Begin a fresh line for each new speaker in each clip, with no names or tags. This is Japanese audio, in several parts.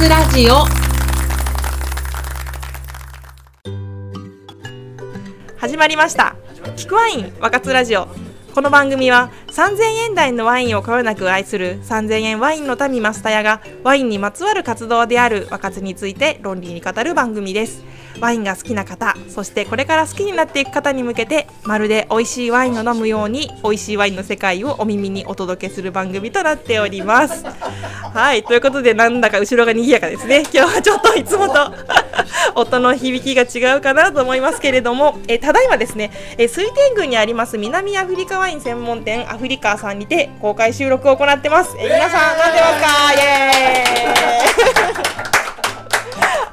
スラジオ。
始まりました。キクワイン若津ラジオ。この番組は3000円台のワインをこよなく愛する3000円ワインの民マスタヤがワインにまつわる活動である若津について論理に語る番組です。ワインが好きな方そしてこれから好きになっていく方に向けてまるで美味しいワインを飲むように美味しいワインの世界をお耳にお届けする番組となっております。はいということでなんだか後ろが賑やかですね。今日はちょっといつもと音の響きが違うかなと思いますけれども、えただいまですね、え水天宮にあります南アフリカワイン専門店アフリカーさんにて公開収録を行ってます。え皆さん飲んでますか？イエーイ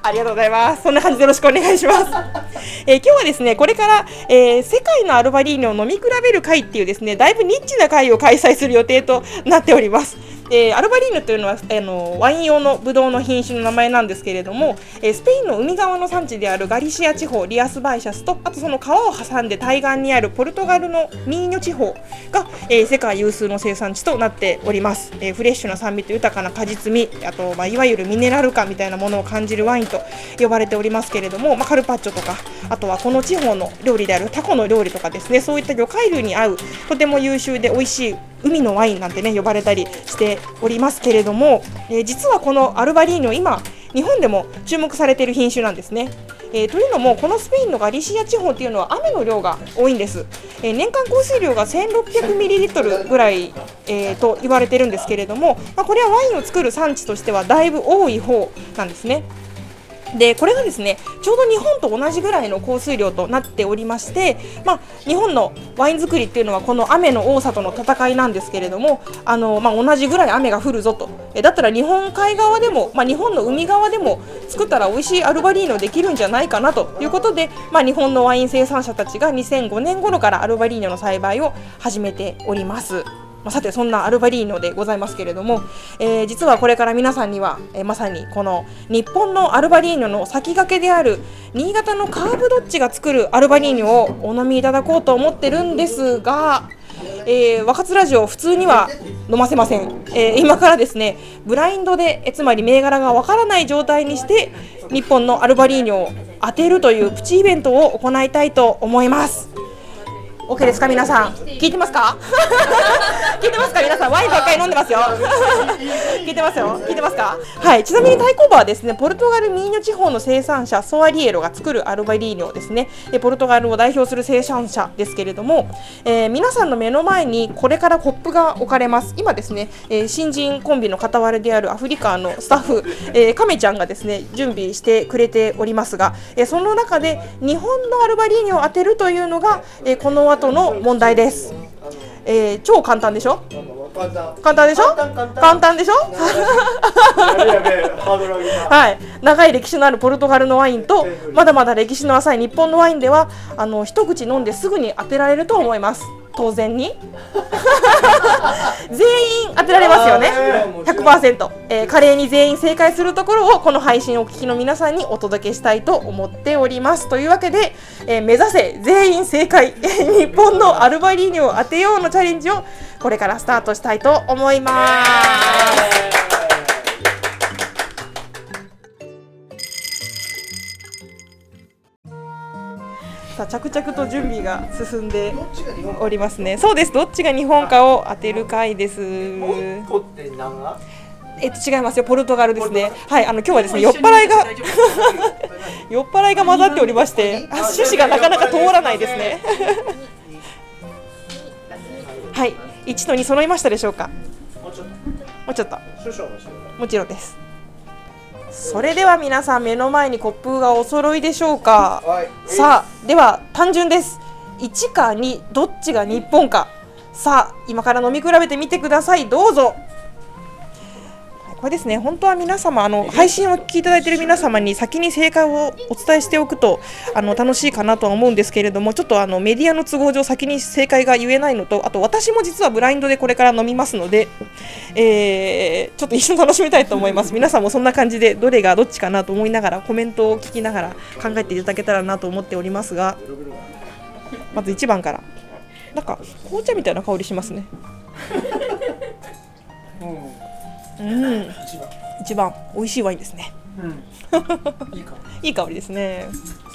ありがとうございます。そんな感じでよろしくお願いします。えー今日はですね、これから、えー世界のアルバリーニョを飲み比べる会っていうですね、だいぶニッチな会を開催する予定となっております。えアルバリーニョというのはあのワイン用のブドウの品種の名前なんですけれども、えスペインの海側の産地であるガリシア地方リアスバイシャスとあとその川を挟んで対岸にあるポルトガルのミーニョ地方が、えー世界有数の生産地となっております、えーフレッシュな酸味と豊かな果実味あと、まあ、いわゆるミネラル感みたいなものを感じるワインと呼ばれておりますけれども、まあ、カルパッチョとかあとはこの地方の料理であるタコの料理とかですねそういった魚介類に合うとても優秀で美味しい海のワインなんてね呼ばれたりしておりますけれども、えー実はこのアルバリーニョ今日本でも注目されている品種なんですね。えーというのもこのスペインのガリシア地方っていうのは雨の量が多いんです、えー年間降水量が1600ミリリットルぐらい、えーと言われてるんですけれども、まあ、これはワインを作る産地としてはだいぶ多い方なんですね。でこれがですねちょうど日本と同じぐらいの降水量となっておりまして、まあ、日本のワイン作りっていうのはこの雨の多さとの戦いなんですけれどもあの、まあ、同じぐらい雨が降るぞとえだったら日本海側でも、まあ、日本の海側でも作ったら美味しいアルバリーノできるんじゃないかなということで、まあ、日本のワイン生産者たちが2005年頃からアルバリーノの栽培を始めております。まあさてそんなアルバリーノでございますけれども、えー実はこれから皆さんには、えーまさにこの日本のアルバリーノの先駆けである新潟のカーブドッチが作るアルバリーニョをお飲みいただこうと思ってるんですが、えー、若津ラジオ普通には飲ませません、えー今からですねブラインドでえつまり銘柄がわからない状態にして日本のアルバリーニョを当てるというプチイベントを行いたいと思います。OK ですか皆さん。聞いてますか？聞いてますか皆さん？ワインばっかり飲んでますよ。聞いてますよ。聞いてますか？はい。ちなみに対抗馬はですねポルトガルミーニョ地方の生産者ソアリエロが作るアルバリーニョですね。えポルトガルを代表する生産者ですけれども、えー皆さんの目の前にこれからコップが置かれます。今ですね、えー新人コンビの傍らであるアフリカのスタッフ、えー、カメちゃんがですね準備してくれておりますが、えーその中で日本のアルバリーニョを当てるというのが、えーこの後の問題です。えー超簡単でしょ？簡単でしょ？簡単。でしょ？はい、長い歴史のあるポルトガルのワインとまだまだ歴史の浅い日本のワインではあの一口飲んですぐに当てられると思います当然に。全員当てられますよね。100%、えー華麗に全員正解するところをこの配信をお聞きの皆さんにお届けしたいと思っております。というわけで、えー目指せ。全員正解。え ー日本のアルバリーニを当てようのチャレンジをこれからスタートしたいと思いますさあ着々と準備が進んでおりますね。そうです。どっちが日本かを当てる回です。えっと違いますよ。ポルトガルですね。はい。あの今日はですね酔っ払いが酔っ払いが混ざっておりまして、あ趣旨がなかなか通らないですね。はい。1と2揃いましたでしょうか？もうちょっと。もちろんです。それでは皆さん目の前にコップがお揃いでしょうか。さあでは単純です。1か2どっちが日本か。さあ今から飲み比べてみてください。どうぞこれですね。本当は皆様あの配信を聞きいただいている皆様に先に正解をお伝えしておくとあの楽しいかなとは思うんですけれどもちょっとあのメディアの都合上先に正解が言えないのとあと私も実はブラインドでこれから飲みますので、えーちょっと一緒に楽しみたいと思います。皆さんもそんな感じでどれがどっちかなと思いながらコメントを聞きながら考えていただけたらなと思っておりますがまず1番から。なんか紅茶みたいな香りしますね。う ん1一番。美味しいワインですね。
うん。いい
香りですね。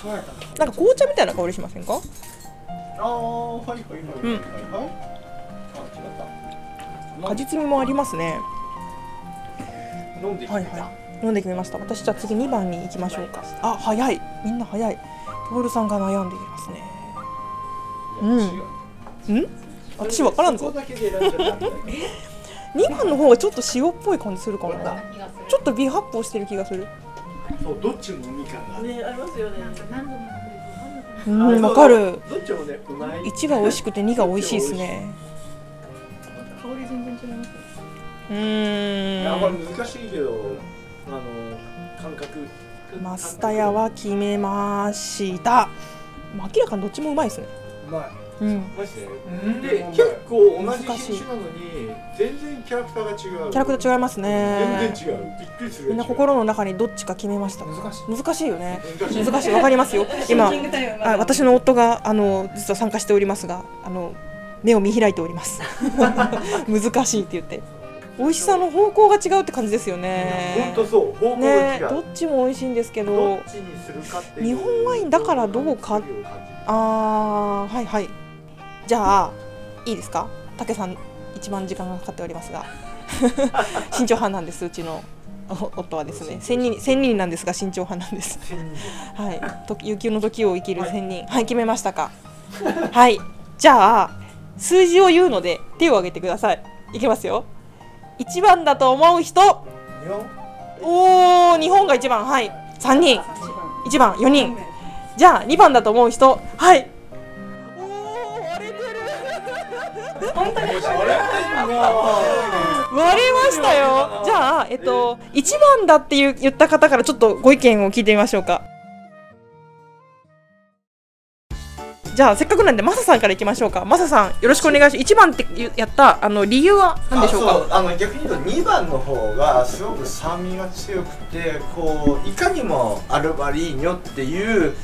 爽やか
な。んか紅茶みたいな香りしませんか？
ああはいはいはいはい
うん。
はいあ違った。
果実味もありますね。
飲んできて
はいはい。飲んで決めました。私じゃあ次2番に行きましょうか。あ早い。みんな早い。トールさんが悩んでいますね。う。ん。ん？私分からんぞ
そこだけで選んじゃったんだよ
2番の方がちょっと塩っぽい感じするかな。ちょっと微発泡してる気がする。
そうどっちもみかんが
ねありますよね。
うんわかる。
どっちもねうまい。
1が美味しくて2が美味しいですね。
香り全然違いますね
うん。
難しいけどあの感覚。
マスタヤは決めました。まあ明らかにどっちもうまいですね。
うまい
うん。
マジで？結構同じ
難しい
品種なのに全然キャラクターが違う。
キャラクター違いますね。
全然違う。びっくりする
みんな心の中にどっちか決めました。
難しい。
難しいよね。
難しい。
わかりますよ。今あ私の夫があの実は参加しておりますがあの目を見開いております。難しいって言って。美味しさの方向が違うって感じですよね。
本当そう。方向が違う、
ねどっちも美味しいんですけ
ど。
ど
っちにするかっていう
日本ワインだからどうか。あーはいはいじゃあいいですか？武さん一番時間がかかっておりますが。慎重派なんですうちの。お夫はですね。千人千人なんですが慎重派なんです。はい。と悠久の時を生きる千人。はい決めましたか。はい。じゃあ数字を言うので手を挙げてください。いきますよ。一番だと思う人。
日本。
おお日本が一番。はい。三人。一番。四人。じゃあ2番だと思う人。はいる
あれ
割れましたよ。じゃあえっと1番だって言った方からちょっとご意見を聞いてみましょうか。じゃあせっかくなんでマサさんからいきましょうか。マサさんよろしくお願いします。1番ってやったあの理由は何でしょうか？
あそうあの逆に言うと2番の方がすごく酸味が強くてこういかにもアルバリーニョっていう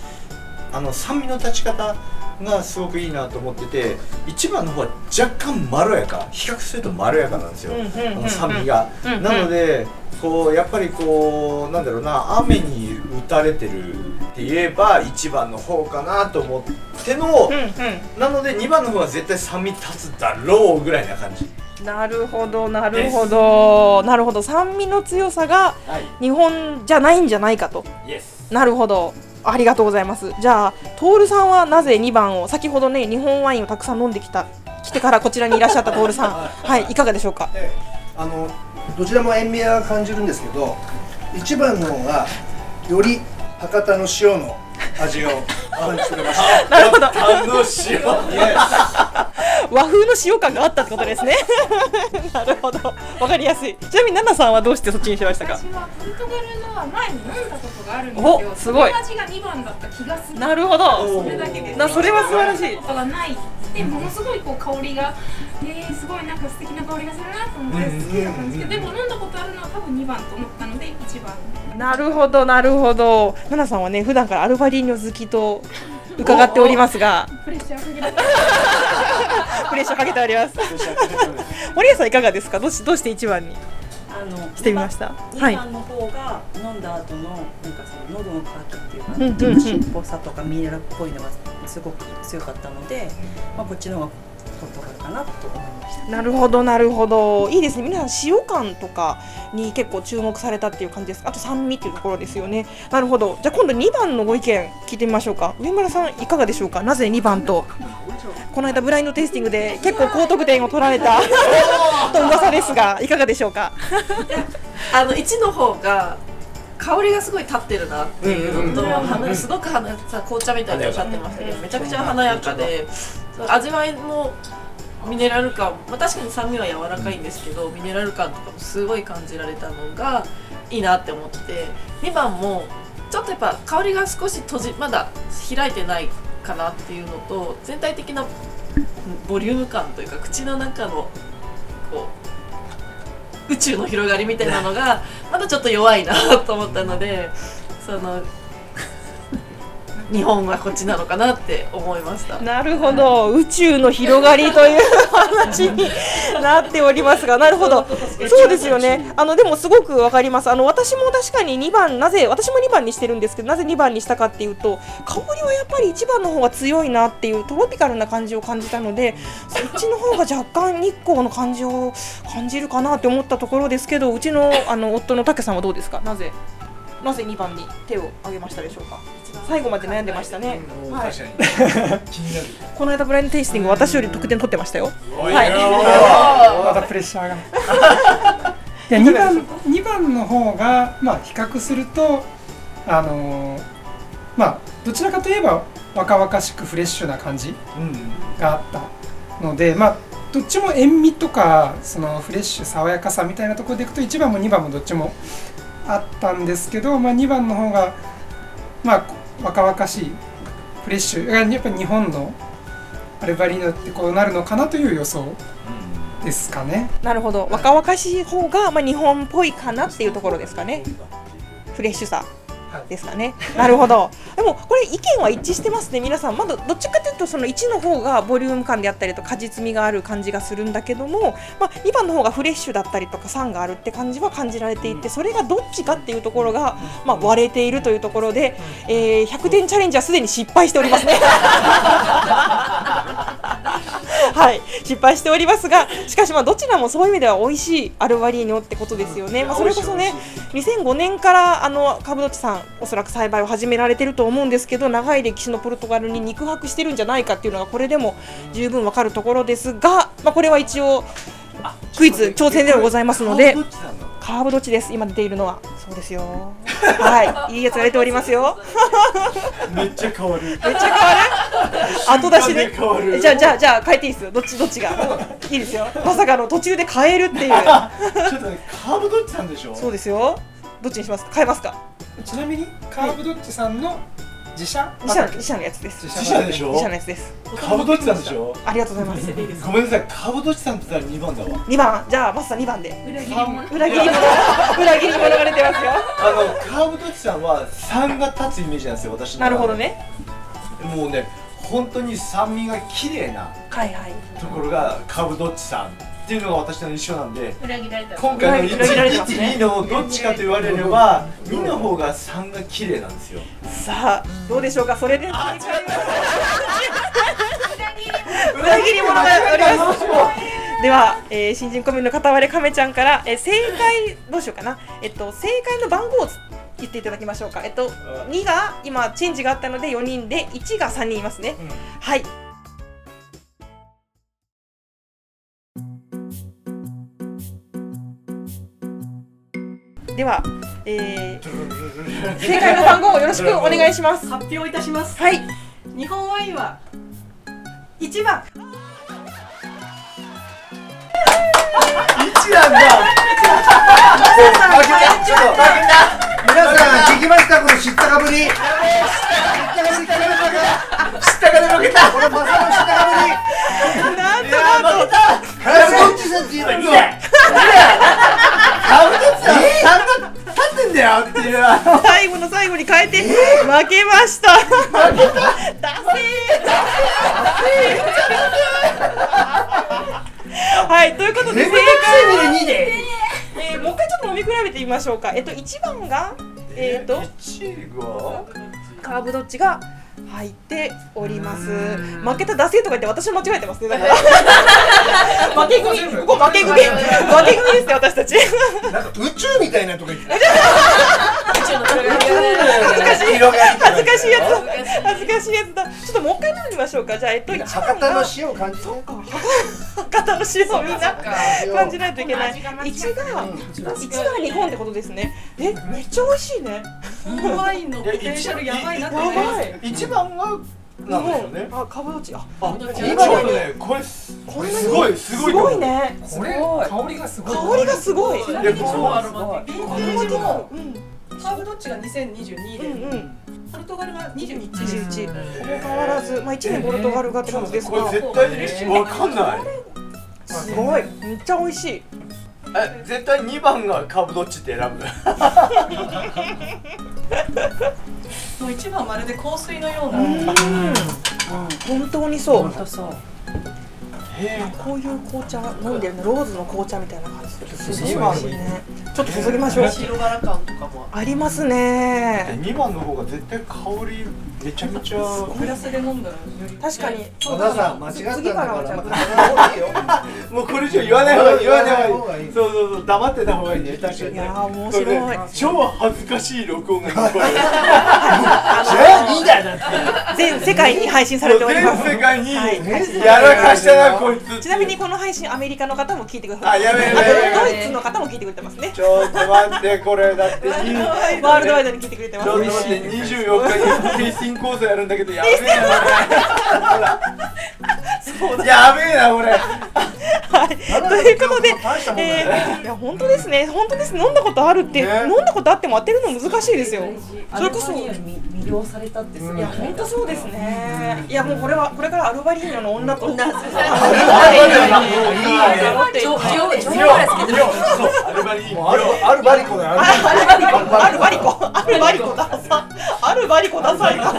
あの酸味の立ち方がすごくいいなと思ってて1番の方は若干まろやか比較するとまろやかなんですよ、
うんうん
酸味が、
うんうん。
なのでこうやっぱりこうなんだろうな雨に打たれてるって言えば1番の方かなと思っての、
うんうん。
なので2番の方は絶対酸味立つだろうぐらいな感じ。
なるほどなるほど。なるほど。酸味の強さが
はい。
日本じゃないんじゃないかと。なるほどありがとうございます。じゃあ徹さんはなぜ2番を先ほどね日本ワインをたくさん飲んできた来てからこちらにいらっしゃった徹さん。はいいかがでしょうか？
ええ。あのどちらも塩味は感じるんですけど一番の方がより博多の塩の味を感じ取れました
なるほど。
あの塩
和風の塩感があったってことですね。なるほど。わかりやすい。ちなみに奈々さんはどうしてそっちにしましたか？
私はポルトガルのは前に飲んだことがあるんです
お
よ。
すごい。
味が2番だった気がする。
なるほど。
それだけです。
なそれは素晴らしい
ことがない。でものすごいこう香りが、えー、すごいなんか素敵な香りがするなと思って好きだったんですけど、でも飲んだことあるのは多分2番と思ったので1番。
なるほどなるほど奈々さんはね普段からアルバリーニョ好きと伺っておりますが
プレッシャーかけられた。
プレッシャーかけております 森谷さんいかがですか？どうしどうして一番に？
あの
してみました。
2
はい。
番の方が飲んだ後のなんかその喉の渇きっていうか、
うんうんうん。
ちょっと酸っぱさとかミネラルっぽいのがすごく強かったので、まあ、こっちの方がポルトガルかなと思いました。
なるほどなるほど。いいですね。皆さん塩感とかに結構注目されたっていう感じですあと酸味っていうところですよね。なるほど。じゃあ今度2番のご意見聞いてみましょうか。上村さんいかがでしょうか？なぜ2番と？この間ブラインドテイスティングで結構高得点を取られたと噂ですがいかがでしょうか？
あの1の方が香りがすごい立ってるなっていうのと、花すごく花さ紅茶みたいにおっしゃってましたけどめちゃくちゃ華やかで味わいもミネラル感、まあ、確かに酸味は柔らかいんですけどミネラル感とかもすごい感じられたのがいいなって思って2番もちょっとやっぱ香りが少し閉じまだ開いてないかなっていうのと全体的なボリューム感というか口の中のこう宇宙の広がりみたいなのがまだちょっと弱いなと思ったのでその日本はこっちなのかなって思いました。
なるほど。宇宙の広がりという話になっておりますがなるほど。そうですよね。あのでもすごくわかります。あの私も確かに2番なぜ私も2番にしてるんですけどなぜ2番にしたかっていうと香りはやっぱり1番の方が強いなっていうトロピカルな感じを感じたのでそっちの方が若干日光の感じを感じるかなって思ったところですけどうちのあの夫の竹さんはどうですか？なぜなぜ2番に手を挙げましたでしょうか？最後まで悩んでましたね、はい、
確かに。気になる。
この間ブラインドテイスティング私より得点取ってましたよ。はい。
またプレッシャーが。いや2番二番の方がまあ比較するとあのーまあどちらかといえば若々しくフレッシュな感じ
うん
があったのでまあどっちも塩味とかそのフレッシュ爽やかさみたいなところでいくと1番も2番もどっちもあったんですけど、まあ、2番の方がまあ若々しいフレッシュやっぱり日本のアルバリーノってこうなるのかなという予想ですかね。
なるほど。若々しい方が、まあ、日本っぽいかなっていうところですかね。フレッシュさ。ですかね。なるほど。でもこれ意見は一致してますね。皆さん。まだどっちかというとその1の方がボリューム感であったりと果実味がある感じがするんだけども、まあ、2番の方がフレッシュだったりとか酸があるって感じは感じられていてそれがどっちかっていうところが、まあ、割れているというところで、えー100点チャレンジはすでに失敗しておりますね。はい、失敗しておりますが、しかしまあどちらもそういう意味では美味しいアルバリーニョってことですよね。まあそれこそね、2005年からあのカブドッチさんおそらく栽培を始められてると思うんですけど、長い歴史のポルトガルに肉薄してるんじゃないかっていうのがこれでも十分わかるところですが、まあこれは一応クイズ挑戦ではございますのでカーブどっちです？今出ているのは。そうですよ。はい、いいやつが出ておりますよ。
めっちゃ変わる。
めっちゃ変わる？後出しで
で
じゃあじゃあじゃあ変えていいですよ。どっちどっちが？いいですよ。まさかの途中で変えるっていう。
ちょっとねカーブどっちなんでしょ？
そうですよ。どっちにしますか？変えますか？
ちなみにカーブドッチさんの自社？
自社自社のやつです。
自社でしょ？
自社のやつです。
カーブどっちなんでしょ？
ありがとうございます。
ごめんなさい。カーブどっちさんって言ったら2番だわ。
2番。じゃあマスター2番で。
裏切り者。
裏切り者。裏切り者が出てますよ。
あのカーブどっちさんは酸が立つイメージなんですよ私の
なるほどね。
もうね本当に酸味が綺麗な
はいはい。
ところがカーブどっちさんっていうのが私の印象なんで
裏切られた。
今回の1、
裏切られてますね
2のどっちかと言われれば2の方が酸が綺麗なんですよ。
さあどうでしょうか？それで正解は裏切り者がおります。では、えー新人コミュの片割れ亀ちゃんから、えー正解どうしようかな？えっと正解の番号を言っていただきましょうか。えっと2が今チェンジがあったので4人で1が3人いますね、はいでは、えー正解の番号をよろしくお願いします。
発表いたします。
はい。
日本ワインは1番。
1なんだちょっと
皆さん聞きました？この知ったかぶり。知ったかぶり。聞きましたか
知ったかで負けた
このマサの知ったかぶり。
なんとなんと。
さんって言うの？
最後の最後に変えて負けました。負けた。ダセー。はい、ということで正解は、
2で
えーもう一回ちょっと飲み比べてみましょうか。えっと一番がえっと
1が
カーブどっちが入っております。負けたダセーとか言って私間違えてますね。だから負け組、ここ負け組、負け組ですね私たち。
なんか宇宙みたいなとこ行って
恥ずかしい。恥ずかしいやつ。恥ずかしいやつだ。ちょっともう一回飲んでみましょうか。じゃあえっと一番
博多の
が
塩を感じて
博多の塩をみんな感じないといけない。一が一が日本ってことですね。えめっちゃ美味しいね。
ワインのポテンシャルやばいなって
や
思います
ばい。
一番がなんですよね
あカブドチあ
あ今のねこれすごいすごい
すごいね。
これ香りがすごい。
香りがすごい。
ちなみに超アロマティックヴィンテージも
うん
カーブドッチが2022で
うんうん。
ポルトガルが21です
十一。ほぼ変わらずまあ一年ポルトガルがって感じです
これ
が。
絶対にわかんない。
すごい。めっちゃ美味しい。
え絶対2番がカーブどっちって選ぶ。
もう一番まるで香水のような、
本当にそう。
本当そう。
こういう紅茶飲んでるのローズの紅茶みたいな感じですごいねちょっと注ぎましょう。
白バラ感とかも
ありますね。
2番の方が絶対香りめちゃめちゃ
グラスで飲んだら
確かに。
和田さん間違ったんだから
もうこれ以上言わない方がいい。言わない方
がいい。
そうそうそう。黙ってた方がいいね。確かに
いやー面白い。
で超恥ずかしい録音が聞こえる。
じゃあいいんだよだって
全世界に配信されております。
全世界に
はい。
やらかしたなこいつ
ちなみにこの配信アメリカの方も聞いてください。
あやべえ
ドイツの方も聞いてくれてますね
ちょっと待ってこれだって。に
ワールドワイドに聞いてくれてます。
ちょっと待って24日に講座やるんだけどやべえなこれ。やべえなこれ。
はい、ということで、えーいや本当ですね、本当です、飲んだことあるって、
ね。
飲んだことあっても当てるの難しいですよ。それこそ、
魅了されたってすごい。
や本当そうですね。いやもうこれはこれからアルバリーニョの女と。女。アルバリーニョ
アルバリー
もうあるあるバリコ
アルバリコ、アルバリコダサ、アルバリコダサいな。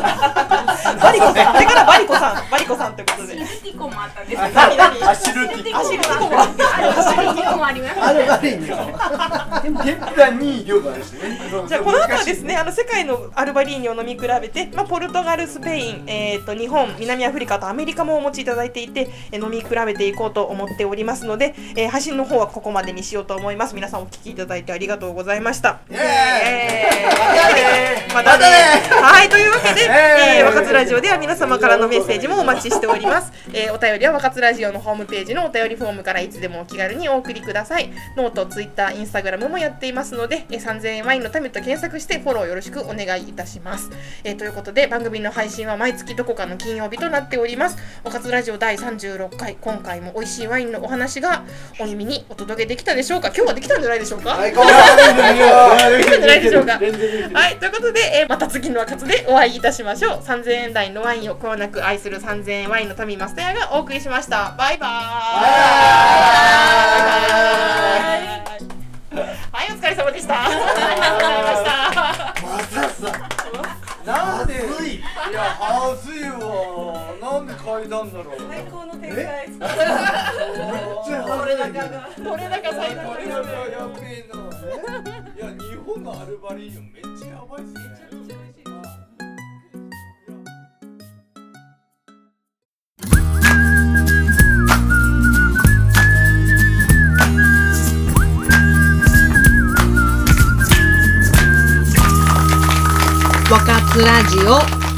バリコさん、だからバリコさん、バリコさんということで。
シルティコもあったんです
何何？
アシルティ
アシルティコもある。
シルティコもあります
あるバリに
ゲッタに量がですね
じゃあこの後はですね、あの世界のアルバリーニを飲み比べて、まあ、ポルトガル、スペイン、えー、と日本、南アフリカとアメリカもお持ちいただいていて、えー飲み比べていこうと思っておりますので、えー配信の方はここまでにしようと思います。皆さんお聞きいただいてありがとうございました。
イエ
えーまたね。はいというわけで、えー、若津ラジオでは皆様からのメッセージもお待ちしております、えー、お便りは若津ラジオのホームページのお便りフォームからいつでもお気軽にお送りください。ノート、ツイッター、インスタグラムもやっていますので、えー、3000円ワインのためと検索してフォローよろしくお願いいたします、えー、ということで番組の配信は毎月どこかの金曜日となっております。若津ラジオ第36回今回も美味しいワインのお話がお耳にお届けできたでしょうか？今日はできたんじゃないでしょうか、
最高
できたんじゃないでしょうか？はい、ということで、えーまた次の活でお会いいたしましょう。3000円台のワインをこよなく愛する3000円ワインの民マスタヤがお送りしました。バイバーイ。はい、お疲れ様でした。ありがとうございました。
またさなんで？いやはずいわなんで階段だろう。
最高の展開。
めっちゃはずい
取れ高最高
これがやべえ？ないや日本のアルバリーニョめっちゃやばいっすね
わかつラジオ